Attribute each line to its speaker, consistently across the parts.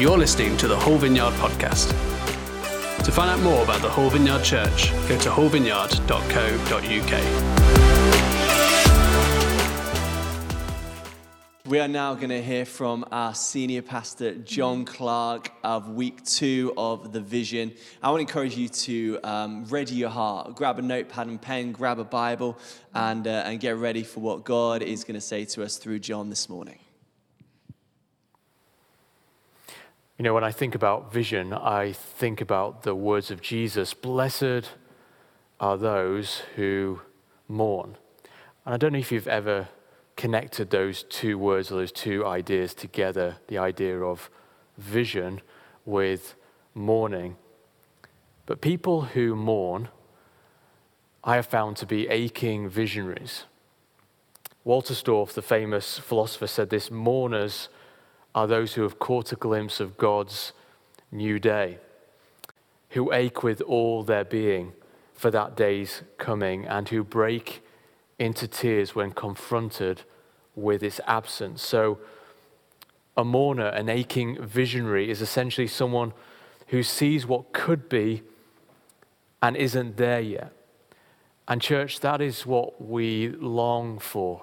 Speaker 1: You're listening to the Hull Vineyard podcast. To find out more about the Hull Vineyard Church, go to hullvineyard.co.uk.
Speaker 2: We are now going to hear from our senior pastor, John Clark, of week two of the vision. I want to encourage you to um, ready your heart, grab a notepad and pen, grab a Bible, and, uh, and get ready for what God is going to say to us through John this morning.
Speaker 3: You know, when I think about vision, I think about the words of Jesus Blessed are those who mourn. And I don't know if you've ever connected those two words or those two ideas together the idea of vision with mourning. But people who mourn, I have found to be aching visionaries. Wolterstorff, the famous philosopher, said this mourners are those who have caught a glimpse of God's new day, who ache with all their being for that day's coming, and who break into tears when confronted with its absence. So, a mourner, an aching visionary, is essentially someone who sees what could be and isn't there yet. And, church, that is what we long for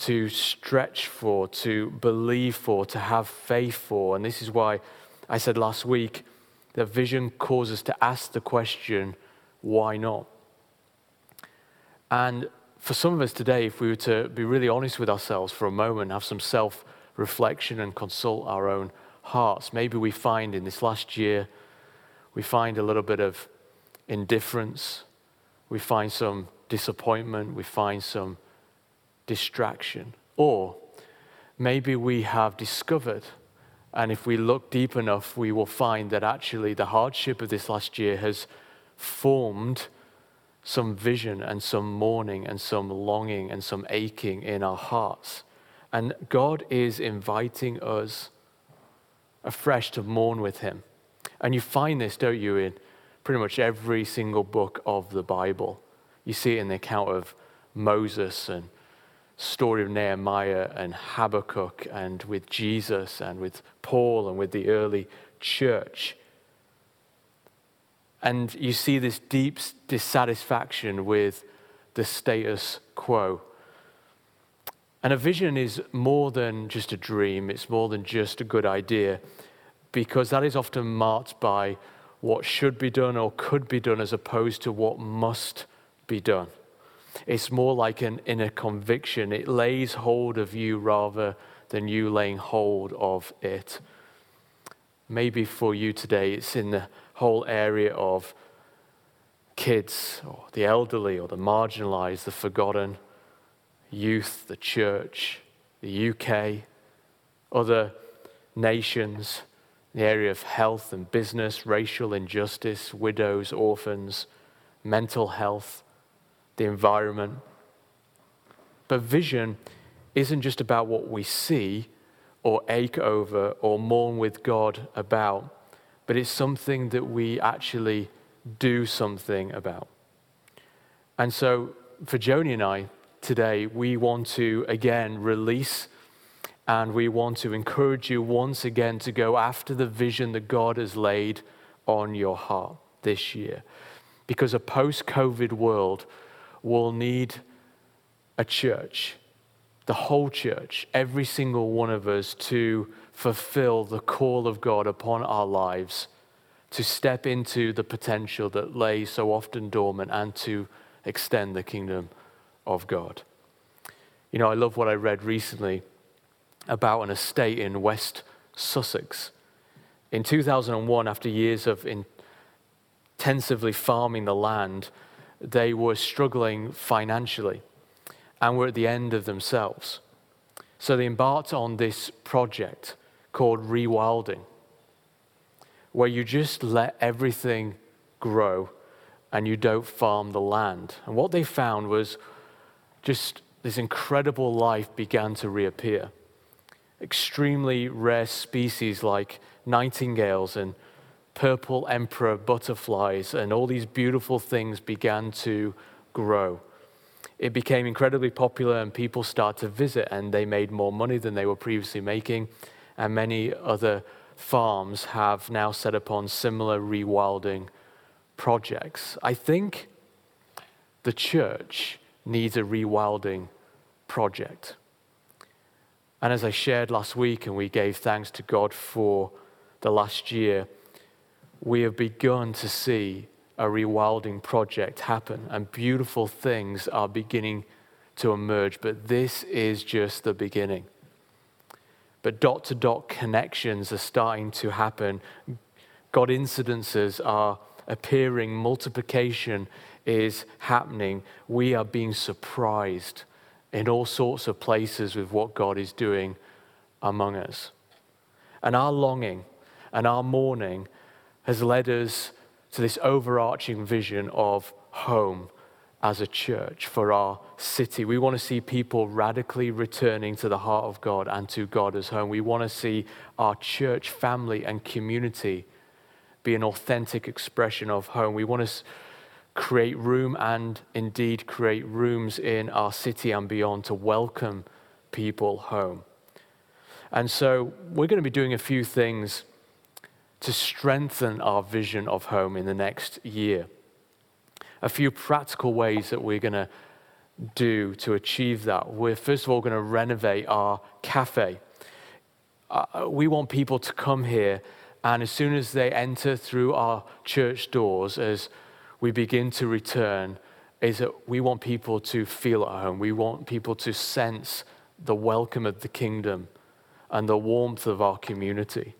Speaker 3: to stretch for, to believe for, to have faith for. And this is why I said last week that vision causes us to ask the question, why not? And for some of us today, if we were to be really honest with ourselves for a moment, have some self reflection and consult our own hearts, maybe we find in this last year, we find a little bit of indifference, we find some disappointment, we find some distraction. Or maybe we have discovered, and if we look deep enough, we will find that actually the hardship of this last year has formed some vision and some mourning and some longing and some aching in our hearts. And God is inviting us afresh to mourn with Him. And you find this, don't you, in pretty much every single book of the Bible. You see it in the account of Moses and story of Nehemiah and Habakkuk and with Jesus and with Paul and with the early church. And you see this deep dissatisfaction with the status quo. And a vision is more than just a dream, it's more than just a good idea, because that is often marked by what should be done or could be done as opposed to what must be done. It's more like an inner conviction. It lays hold of you rather than you laying hold of it. Maybe for you today, it's in the whole area of kids, or the elderly, or the marginalized, the forgotten, youth, the church, the UK, other nations, the area of health and business, racial injustice, widows, orphans, mental health the environment. But vision isn't just about what we see or ache over or mourn with God about, but it's something that we actually do something about. And so for Joni and I today, we want to again release and we want to encourage you once again to go after the vision that God has laid on your heart this year. Because a post COVID world will need a church, the whole church, every single one of us to fulfill the call of God upon our lives, to step into the potential that lay so often dormant and to extend the kingdom of God. You know, I love what I read recently about an estate in West Sussex. In 2001, after years of intensively farming the land, they were struggling financially and were at the end of themselves. So they embarked on this project called rewilding, where you just let everything grow and you don't farm the land. And what they found was just this incredible life began to reappear. Extremely rare species like nightingales and purple emperor butterflies, and all these beautiful things began to grow. It became incredibly popular, and people started to visit, and they made more money than they were previously making, and many other farms have now set upon similar rewilding projects. I think the church needs a rewilding project. And as I shared last week, and we gave thanks to God for the last year, we have begun to see a rewilding project happen, and beautiful things are beginning to emerge. But this is just the beginning. But dot to dot connections are starting to happen. God incidences are appearing, multiplication is happening. We are being surprised in all sorts of places with what God is doing among us. And our longing and our mourning has led us to this overarching vision of home as a church for our city. We want to see people radically returning to the heart of God and to God as home. We want to see our church family and community be an authentic expression of home. We want to create room and indeed create rooms in our city and beyond to welcome people home. And so we're going to be doing a few things to strengthen our vision of home in the next year. A few practical ways that we're going to do to achieve that. We're first of all going to renovate our cafe. Uh, we want people to come here, and as soon as they enter through our church doors, as we begin to return is that we want people to feel at home. We want people to sense the welcome of the kingdom and the warmth of our community.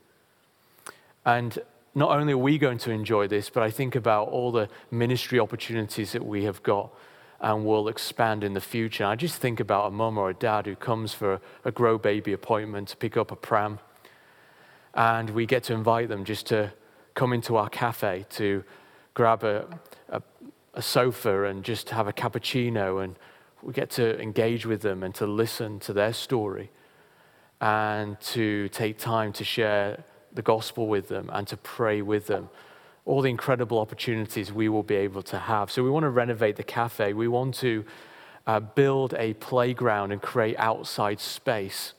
Speaker 3: And not only are we going to enjoy this, but I think about all the ministry opportunities that we have got and will expand in the future. I just think about a mum or a dad who comes for a grow baby appointment to pick up a pram. And we get to invite them just to come into our cafe to grab a, a, a sofa and just have a cappuccino, and we get to engage with them and to listen to their story and to take time to share the gospel with them and to pray with them. All the incredible opportunities we will be able to have. So, we want to renovate the cafe. We want to uh, build a playground and create outside space.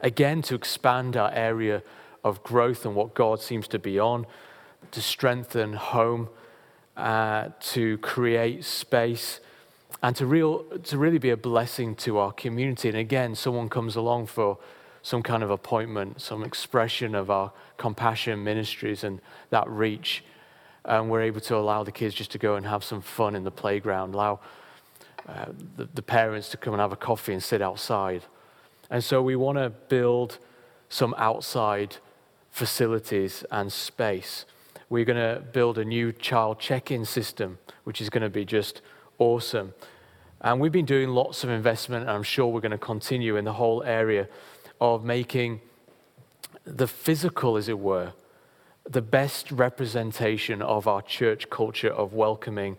Speaker 3: Again, to expand our area of growth and what God seems to be on, to strengthen home, uh, to create space, and to, real, to really be a blessing to our community. And again, someone comes along for some kind of appointment, some expression of our compassion ministries and that reach. And we're able to allow the kids just to go and have some fun in the playground, allow uh, the, the parents to come and have a coffee and sit outside. And so we want to build some outside facilities and space we're going to build a new child check in system, which is going to be just awesome. And we've been doing lots of investment, and I'm sure we're going to continue in the whole area of making the physical, as it were, the best representation of our church culture of welcoming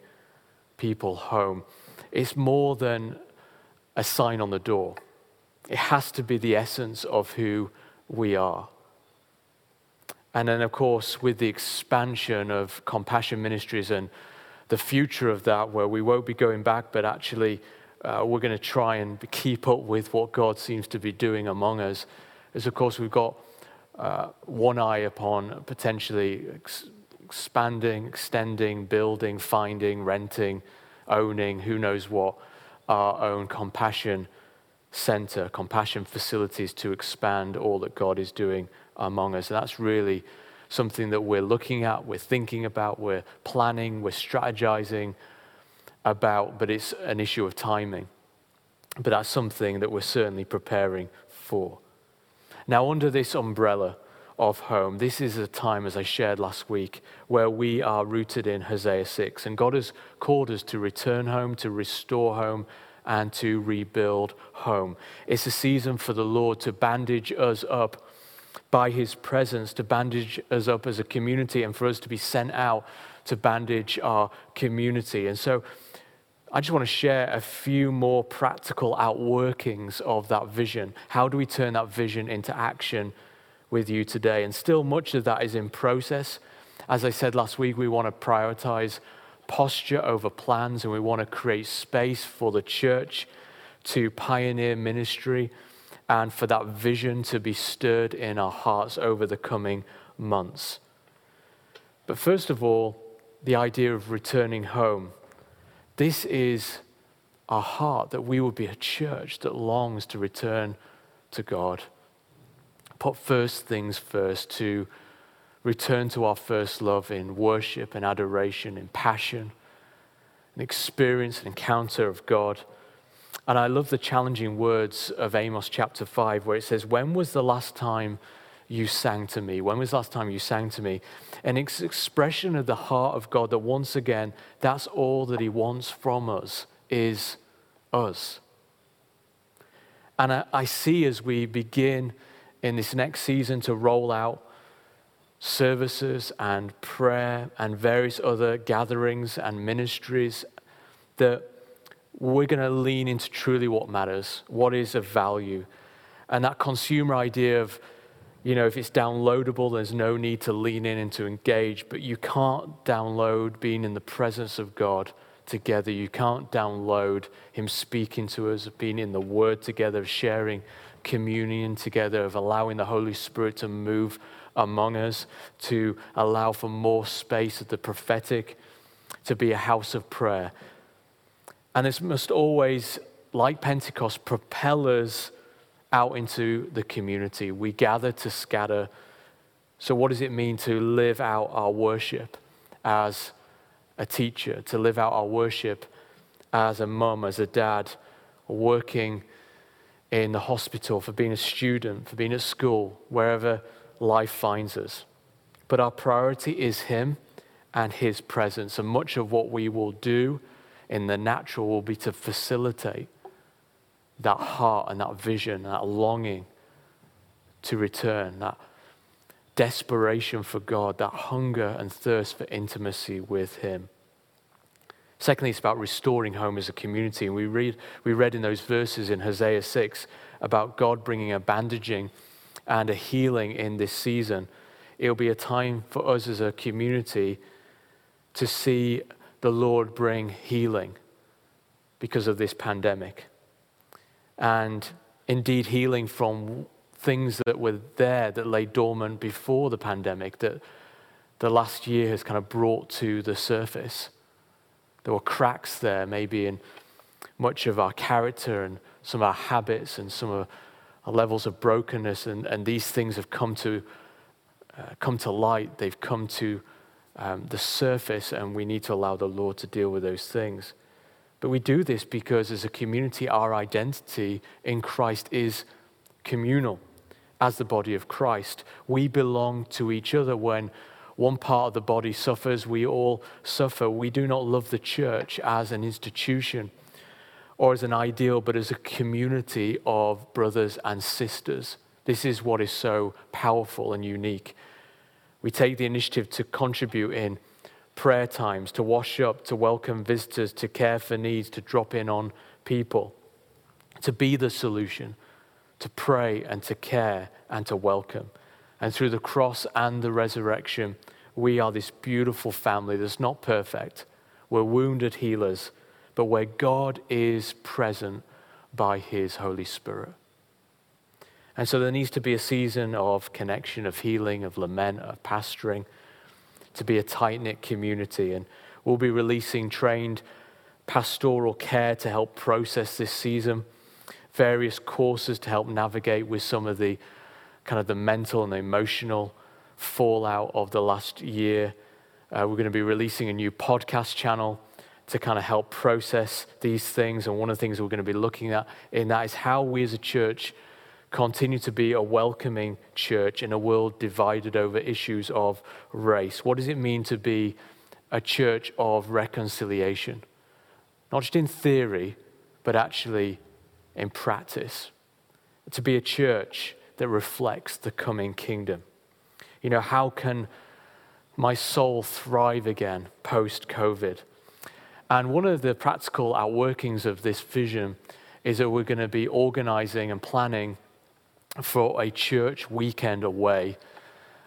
Speaker 3: people home. It's more than a sign on the door, it has to be the essence of who we are. And then, of course, with the expansion of compassion ministries and the future of that, where we won't be going back, but actually uh, we're going to try and keep up with what God seems to be doing among us, is of course we've got uh, one eye upon potentially ex- expanding, extending, building, finding, renting, owning, who knows what, our own compassion center, compassion facilities to expand all that God is doing among us. And that's really something that we're looking at, we're thinking about, we're planning, we're strategizing about, but it's an issue of timing. But that's something that we're certainly preparing for. Now, under this umbrella of home, this is a time, as I shared last week, where we are rooted in Hosea 6. And God has called us to return home, to restore home, and to rebuild home. It's a season for the Lord to bandage us up by his presence to bandage us up as a community and for us to be sent out to bandage our community. And so I just want to share a few more practical outworkings of that vision. How do we turn that vision into action with you today? And still, much of that is in process. As I said last week, we want to prioritize posture over plans and we want to create space for the church to pioneer ministry and for that vision to be stirred in our hearts over the coming months. But first of all, the idea of returning home. This is our heart that we would be a church that longs to return to God. Put first things first, to return to our first love in worship and adoration, in passion, an experience, an encounter of God. And I love the challenging words of Amos chapter 5, where it says, When was the last time you sang to me? When was last time you sang to me? An ex- expression of the heart of God that once again, that's all that He wants from us is us. And I, I see as we begin in this next season to roll out services and prayer and various other gatherings and ministries that we're going to lean into truly what matters, what is of value. And that consumer idea of you know, if it's downloadable, there's no need to lean in and to engage, but you can't download being in the presence of God together. You can't download Him speaking to us, being in the Word together, sharing communion together, of allowing the Holy Spirit to move among us, to allow for more space of the prophetic, to be a house of prayer. And this must always, like Pentecost, propel us out into the community. We gather to scatter. So, what does it mean to live out our worship as a teacher, to live out our worship as a mum, as a dad, working in the hospital, for being a student, for being at school, wherever life finds us? But our priority is Him and His presence. And much of what we will do in the natural will be to facilitate that heart and that vision, that longing to return, that desperation for God, that hunger and thirst for intimacy with Him. Secondly, it's about restoring home as a community. And we read, we read in those verses in Hosea 6 about God bringing a bandaging and a healing in this season. It'll be a time for us as a community to see the Lord bring healing because of this pandemic and indeed healing from things that were there that lay dormant before the pandemic that the last year has kind of brought to the surface. There were cracks there, maybe in much of our character and some of our habits and some of our levels of brokenness, and, and these things have come to, uh, come to light. They've come to um, the surface, and we need to allow the Lord to deal with those things. But we do this because, as a community, our identity in Christ is communal. As the body of Christ, we belong to each other. When one part of the body suffers, we all suffer. We do not love the church as an institution or as an ideal, but as a community of brothers and sisters. This is what is so powerful and unique. We take the initiative to contribute in prayer times, to wash up, to welcome visitors, to care for needs, to drop in on people, to be the solution, to pray and to care and to welcome. And through the cross and the resurrection, we are this beautiful family that's not perfect. We're wounded healers, but where God is present by his Holy Spirit. And so there needs to be a season of connection, of healing, of lament, of pastoring to be a tight knit community. And we'll be releasing trained pastoral care to help process this season, various courses to help navigate with some of the kind of the mental and emotional fallout of the last year. Uh, we're going to be releasing a new podcast channel to kind of help process these things. And one of the things we're going to be looking at in that is how we as a church continue to be a welcoming church in a world divided over issues of race? What does it mean to be a church of reconciliation? Not just in theory, but actually in practice. To be a church that reflects the coming kingdom. You know, how can my soul thrive again post COVID? And one of the practical outworkings of this vision is that we're going to be organizing and planning for a church weekend away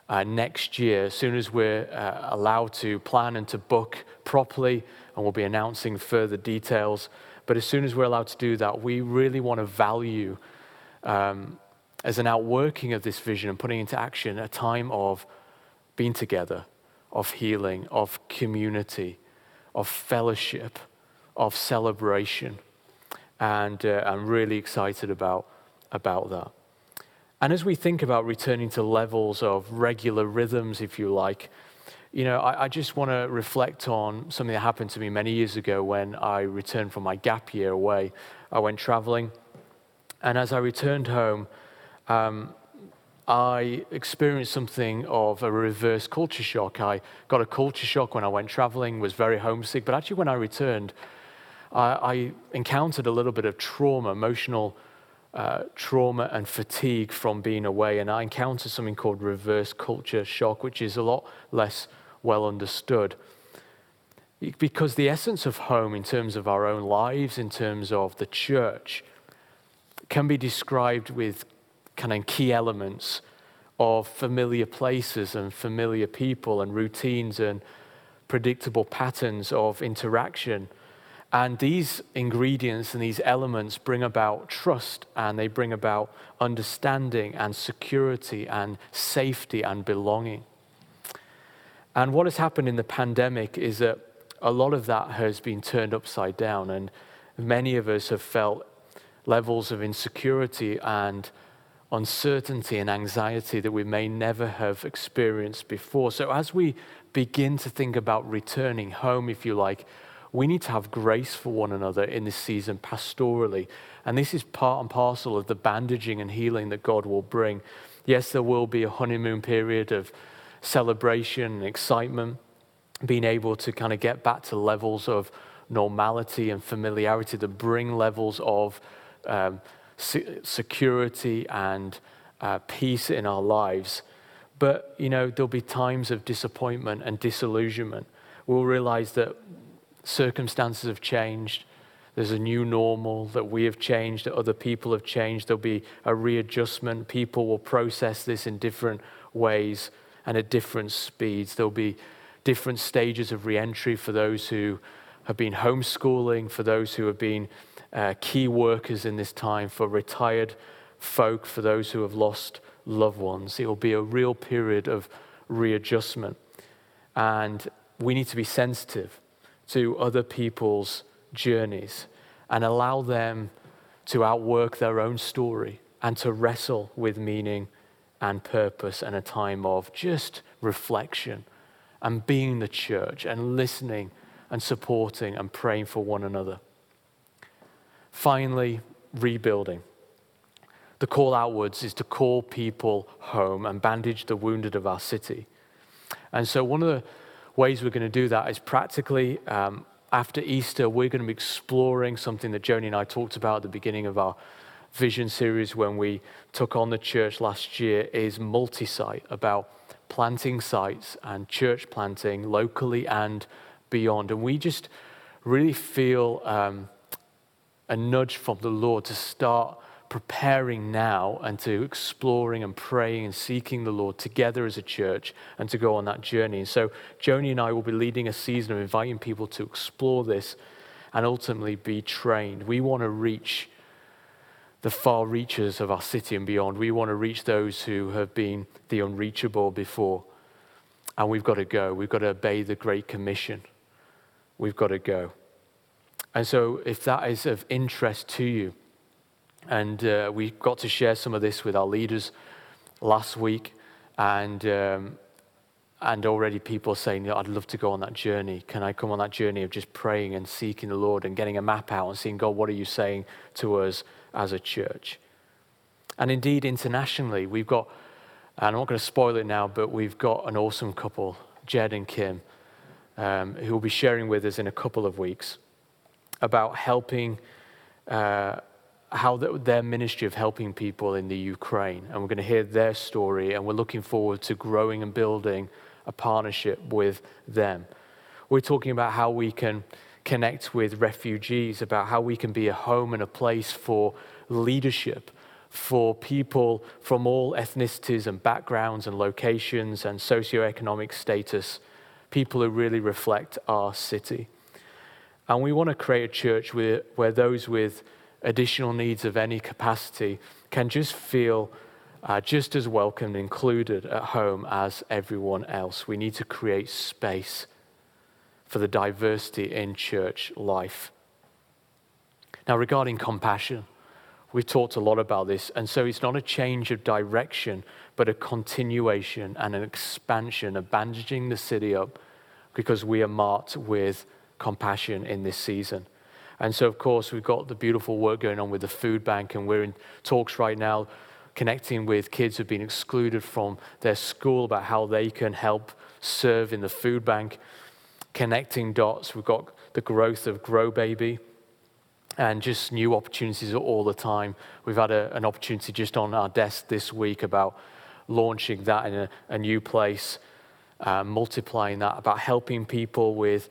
Speaker 3: uh, next year, as soon as we're uh, allowed to plan and to book properly, and we'll be announcing further details. But as soon as we're allowed to do that, we really want to value um, as an outworking of this vision and putting into action a time of being together, of healing, of community, of fellowship, of celebration. And uh, I'm really excited about, about that. And as we think about returning to levels of regular rhythms, if you like, you know, I, I just want to reflect on something that happened to me many years ago when I returned from my gap year away. I went traveling, and as I returned home, um, I experienced something of a reverse culture shock. I got a culture shock when I went traveling, was very homesick, but actually, when I returned, I, I encountered a little bit of trauma, emotional uh, trauma and fatigue from being away. And I encountered something called reverse culture shock, which is a lot less well understood. Because the essence of home, in terms of our own lives, in terms of the church, can be described with kind of key elements of familiar places and familiar people and routines and predictable patterns of interaction and these ingredients and these elements bring about trust and they bring about understanding and security and safety and belonging. And what has happened in the pandemic is that a lot of that has been turned upside down, and many of us have felt levels of insecurity and uncertainty and anxiety that we may never have experienced before. So, as we begin to think about returning home, if you like, we need to have grace for one another in this season pastorally. And this is part and parcel of the bandaging and healing that God will bring. Yes, there will be a honeymoon period of celebration and excitement, being able to kind of get back to levels of normality and familiarity that bring levels of um, security and uh, peace in our lives. But, you know, there'll be times of disappointment and disillusionment. We'll realize that circumstances have changed. There's a new normal that we have changed, that other people have changed. There'll be a readjustment. People will process this in different ways and at different speeds. There'll be different stages of reentry for those who have been homeschooling, for those who have been uh, key workers in this time, for retired folk, for those who have lost loved ones. It will be a real period of readjustment. And we need to be sensitive to other people's journeys and allow them to outwork their own story and to wrestle with meaning and purpose and a time of just reflection and being the church and listening and supporting and praying for one another. Finally, rebuilding. The call outwards is to call people home and bandage the wounded of our city. And so, one of the ways we're going to do that is practically um, after Easter, we're going to be exploring something that Joni and I talked about at the beginning of our vision series when we took on the church last year is multi-site about planting sites and church planting locally and beyond. And we just really feel um, a nudge from the Lord to start preparing now and to exploring and praying and seeking the Lord together as a church and to go on that journey. And so, Joni and I will be leading a season of inviting people to explore this and ultimately be trained. We want to reach the far reaches of our city and beyond. We want to reach those who have been the unreachable before. And we've got to go. We've got to obey the Great Commission. We've got to go. And so, if that is of interest to you, and uh, we got to share some of this with our leaders last week. And, um, and already people are saying, I'd love to go on that journey. Can I come on that journey of just praying and seeking the Lord and getting a map out and seeing, God, what are you saying to us as a church? And indeed, internationally, we've got, and I'm not going to spoil it now, but we've got an awesome couple, Jed and Kim, um, who will be sharing with us in a couple of weeks about helping uh, how the, their ministry of helping people in the Ukraine. And we're going to hear their story, and we're looking forward to growing and building a partnership with them. We're talking about how we can connect with refugees, about how we can be a home and a place for leadership, for people from all ethnicities and backgrounds and locations and socioeconomic status, people who really reflect our city. And we want to create a church where, where those with additional needs of any capacity can just feel uh, just as welcome and included at home as everyone else. We need to create space for the diversity in church life. Now, regarding compassion, we've talked a lot about this, and so it's not a change of direction, but a continuation and an expansion of bandaging the city up because we are marked with compassion in this season. And so, of course, we've got the beautiful work going on with the food bank, and we're in talks right now connecting with kids who've been excluded from their school about how they can help serve in the food bank. Connecting dots, we've got the growth of Grow Baby and just new opportunities all the time. We've had a, an opportunity just on our desk this week about launching that in a, a new place, uh, multiplying that, about helping people with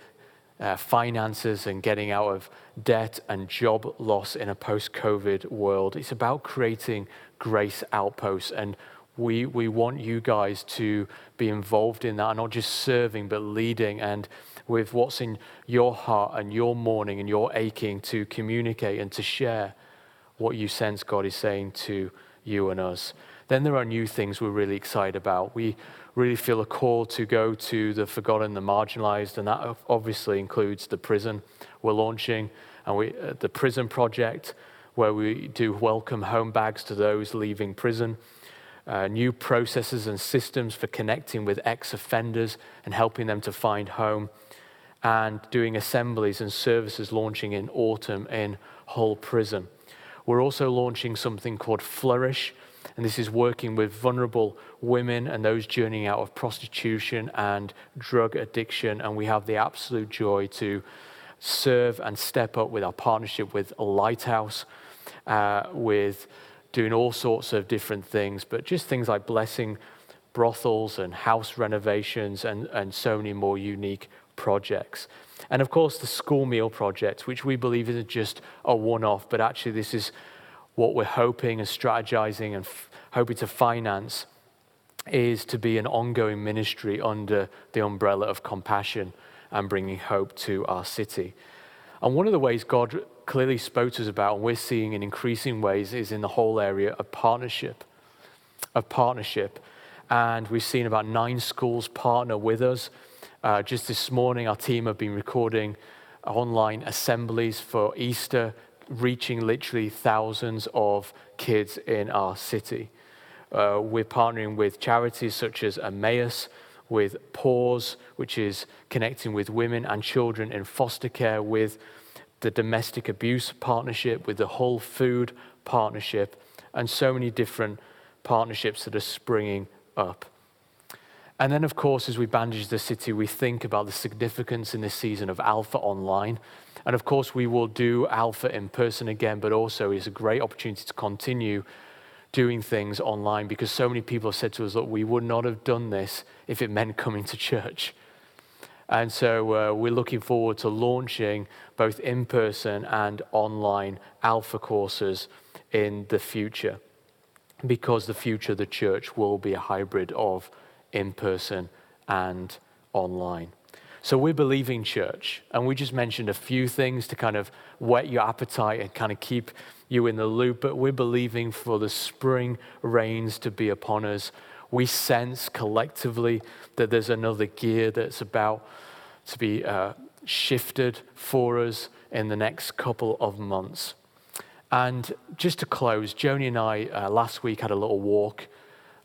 Speaker 3: uh, finances and getting out of debt and job loss in a post COVID world. It's about creating grace outposts. And we, we want you guys to be involved in that, not just serving, but leading and with what's in your heart and your mourning and your aching to communicate and to share what you sense God is saying to you and us. Then there are new things we're really excited about. We really feel a call to go to the forgotten, the marginalized, and that obviously includes the prison we're launching and we, uh, the prison project where we do welcome home bags to those leaving prison. Uh, new processes and systems for connecting with ex offenders and helping them to find home, and doing assemblies and services launching in autumn in Hull Prison. We're also launching something called Flourish, and this is working with vulnerable women and those journeying out of prostitution and drug addiction. And we have the absolute joy to serve and step up with our partnership with Lighthouse, uh, with doing all sorts of different things, but just things like blessing brothels and house renovations and, and so many more unique projects. And of course, the school meal project, which we believe isn't just a one off, but actually, this is what we're hoping and strategizing and f- hoping to finance is to be an ongoing ministry under the umbrella of compassion and bringing hope to our city. And one of the ways God clearly spoke to us about, and we're seeing in increasing ways, is in the whole area of partnership. Of partnership. And we've seen about nine schools partner with us. Uh, just this morning, our team have been recording online assemblies for Easter reaching literally thousands of kids in our city. Uh, we're partnering with charities such as Emmaus, with Pause, which is connecting with women and children in foster care, with the Domestic Abuse Partnership, with the Hull Food Partnership, and so many different partnerships that are springing up. And then, of course, as we bandage the city, we think about the significance in this season of Alpha Online and of course, we will do Alpha in person again, but also it's a great opportunity to continue doing things online because so many people have said to us, look, we would not have done this if it meant coming to church. And so uh, we're looking forward to launching both in person and online Alpha courses in the future because the future of the church will be a hybrid of in person and online. So we're believing church, and we just mentioned a few things to kind of whet your appetite and kind of keep you in the loop, but we're believing for the spring rains to be upon us. We sense collectively that there's another gear that's about to be uh, shifted for us in the next couple of months. And just to close, Joni and I uh, last week had a little walk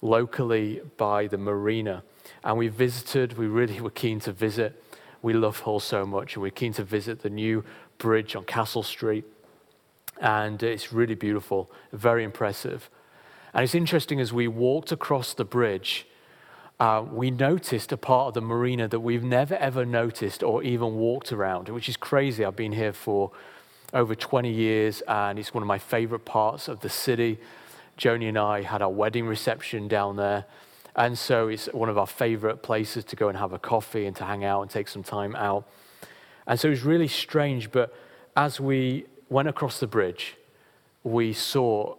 Speaker 3: locally by the marina, and we visited, we really were keen to visit we love Hull so much, and we're keen to visit the new bridge on Castle Street. And it's really beautiful, very impressive. And it's interesting as we walked across the bridge, uh, we noticed a part of the marina that we've never ever noticed or even walked around, which is crazy. I've been here for over 20 years, and it's one of my favorite parts of the city. Joni and I had our wedding reception down there. And so it's one of our favorite places to go and have a coffee and to hang out and take some time out. And so it was really strange, but as we went across the bridge, we saw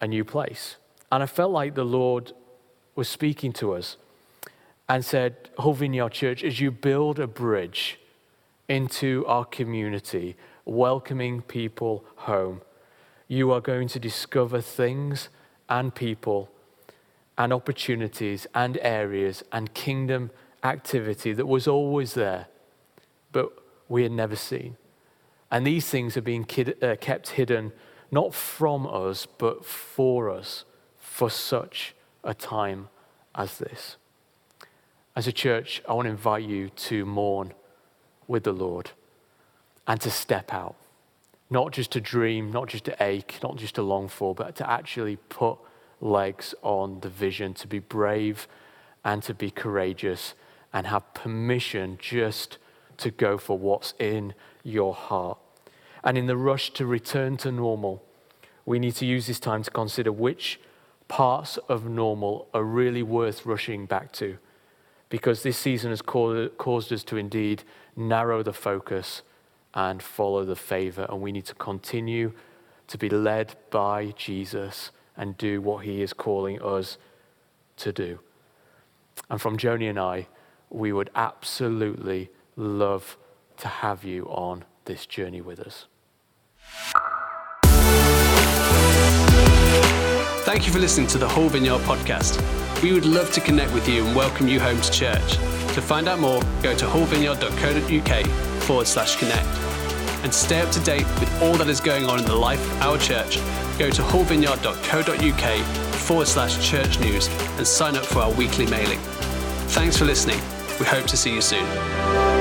Speaker 3: a new place. And I felt like the Lord was speaking to us and said, Vineyard Church, as you build a bridge into our community, welcoming people home, you are going to discover things and people and opportunities and areas and kingdom activity that was always there, but we had never seen. And these things are being kid, uh, kept hidden not from us, but for us for such a time as this. As a church, I want to invite you to mourn with the Lord and to step out. Not just to dream, not just to ache, not just to long for, but to actually put legs on the vision, to be brave and to be courageous and have permission just to go for what's in your heart. And in the rush to return to normal, we need to use this time to consider which parts of normal are really worth rushing back to. Because this season has caused us to indeed narrow the focus and follow the favor. And we need to continue to be led by Jesus and do what he is calling us to do. And from Joni and I, we would absolutely love to have you on this journey with us.
Speaker 1: Thank you for listening to the Hull Vineyard podcast. We would love to connect with you and welcome you home to church. To find out more, go to hullvineyard.co.uk forward slash connect. And stay up to date with all that is going on in the life of our church, go to hullvineyard.co.uk forward slash church news and sign up for our weekly mailing. Thanks for listening. We hope to see you soon.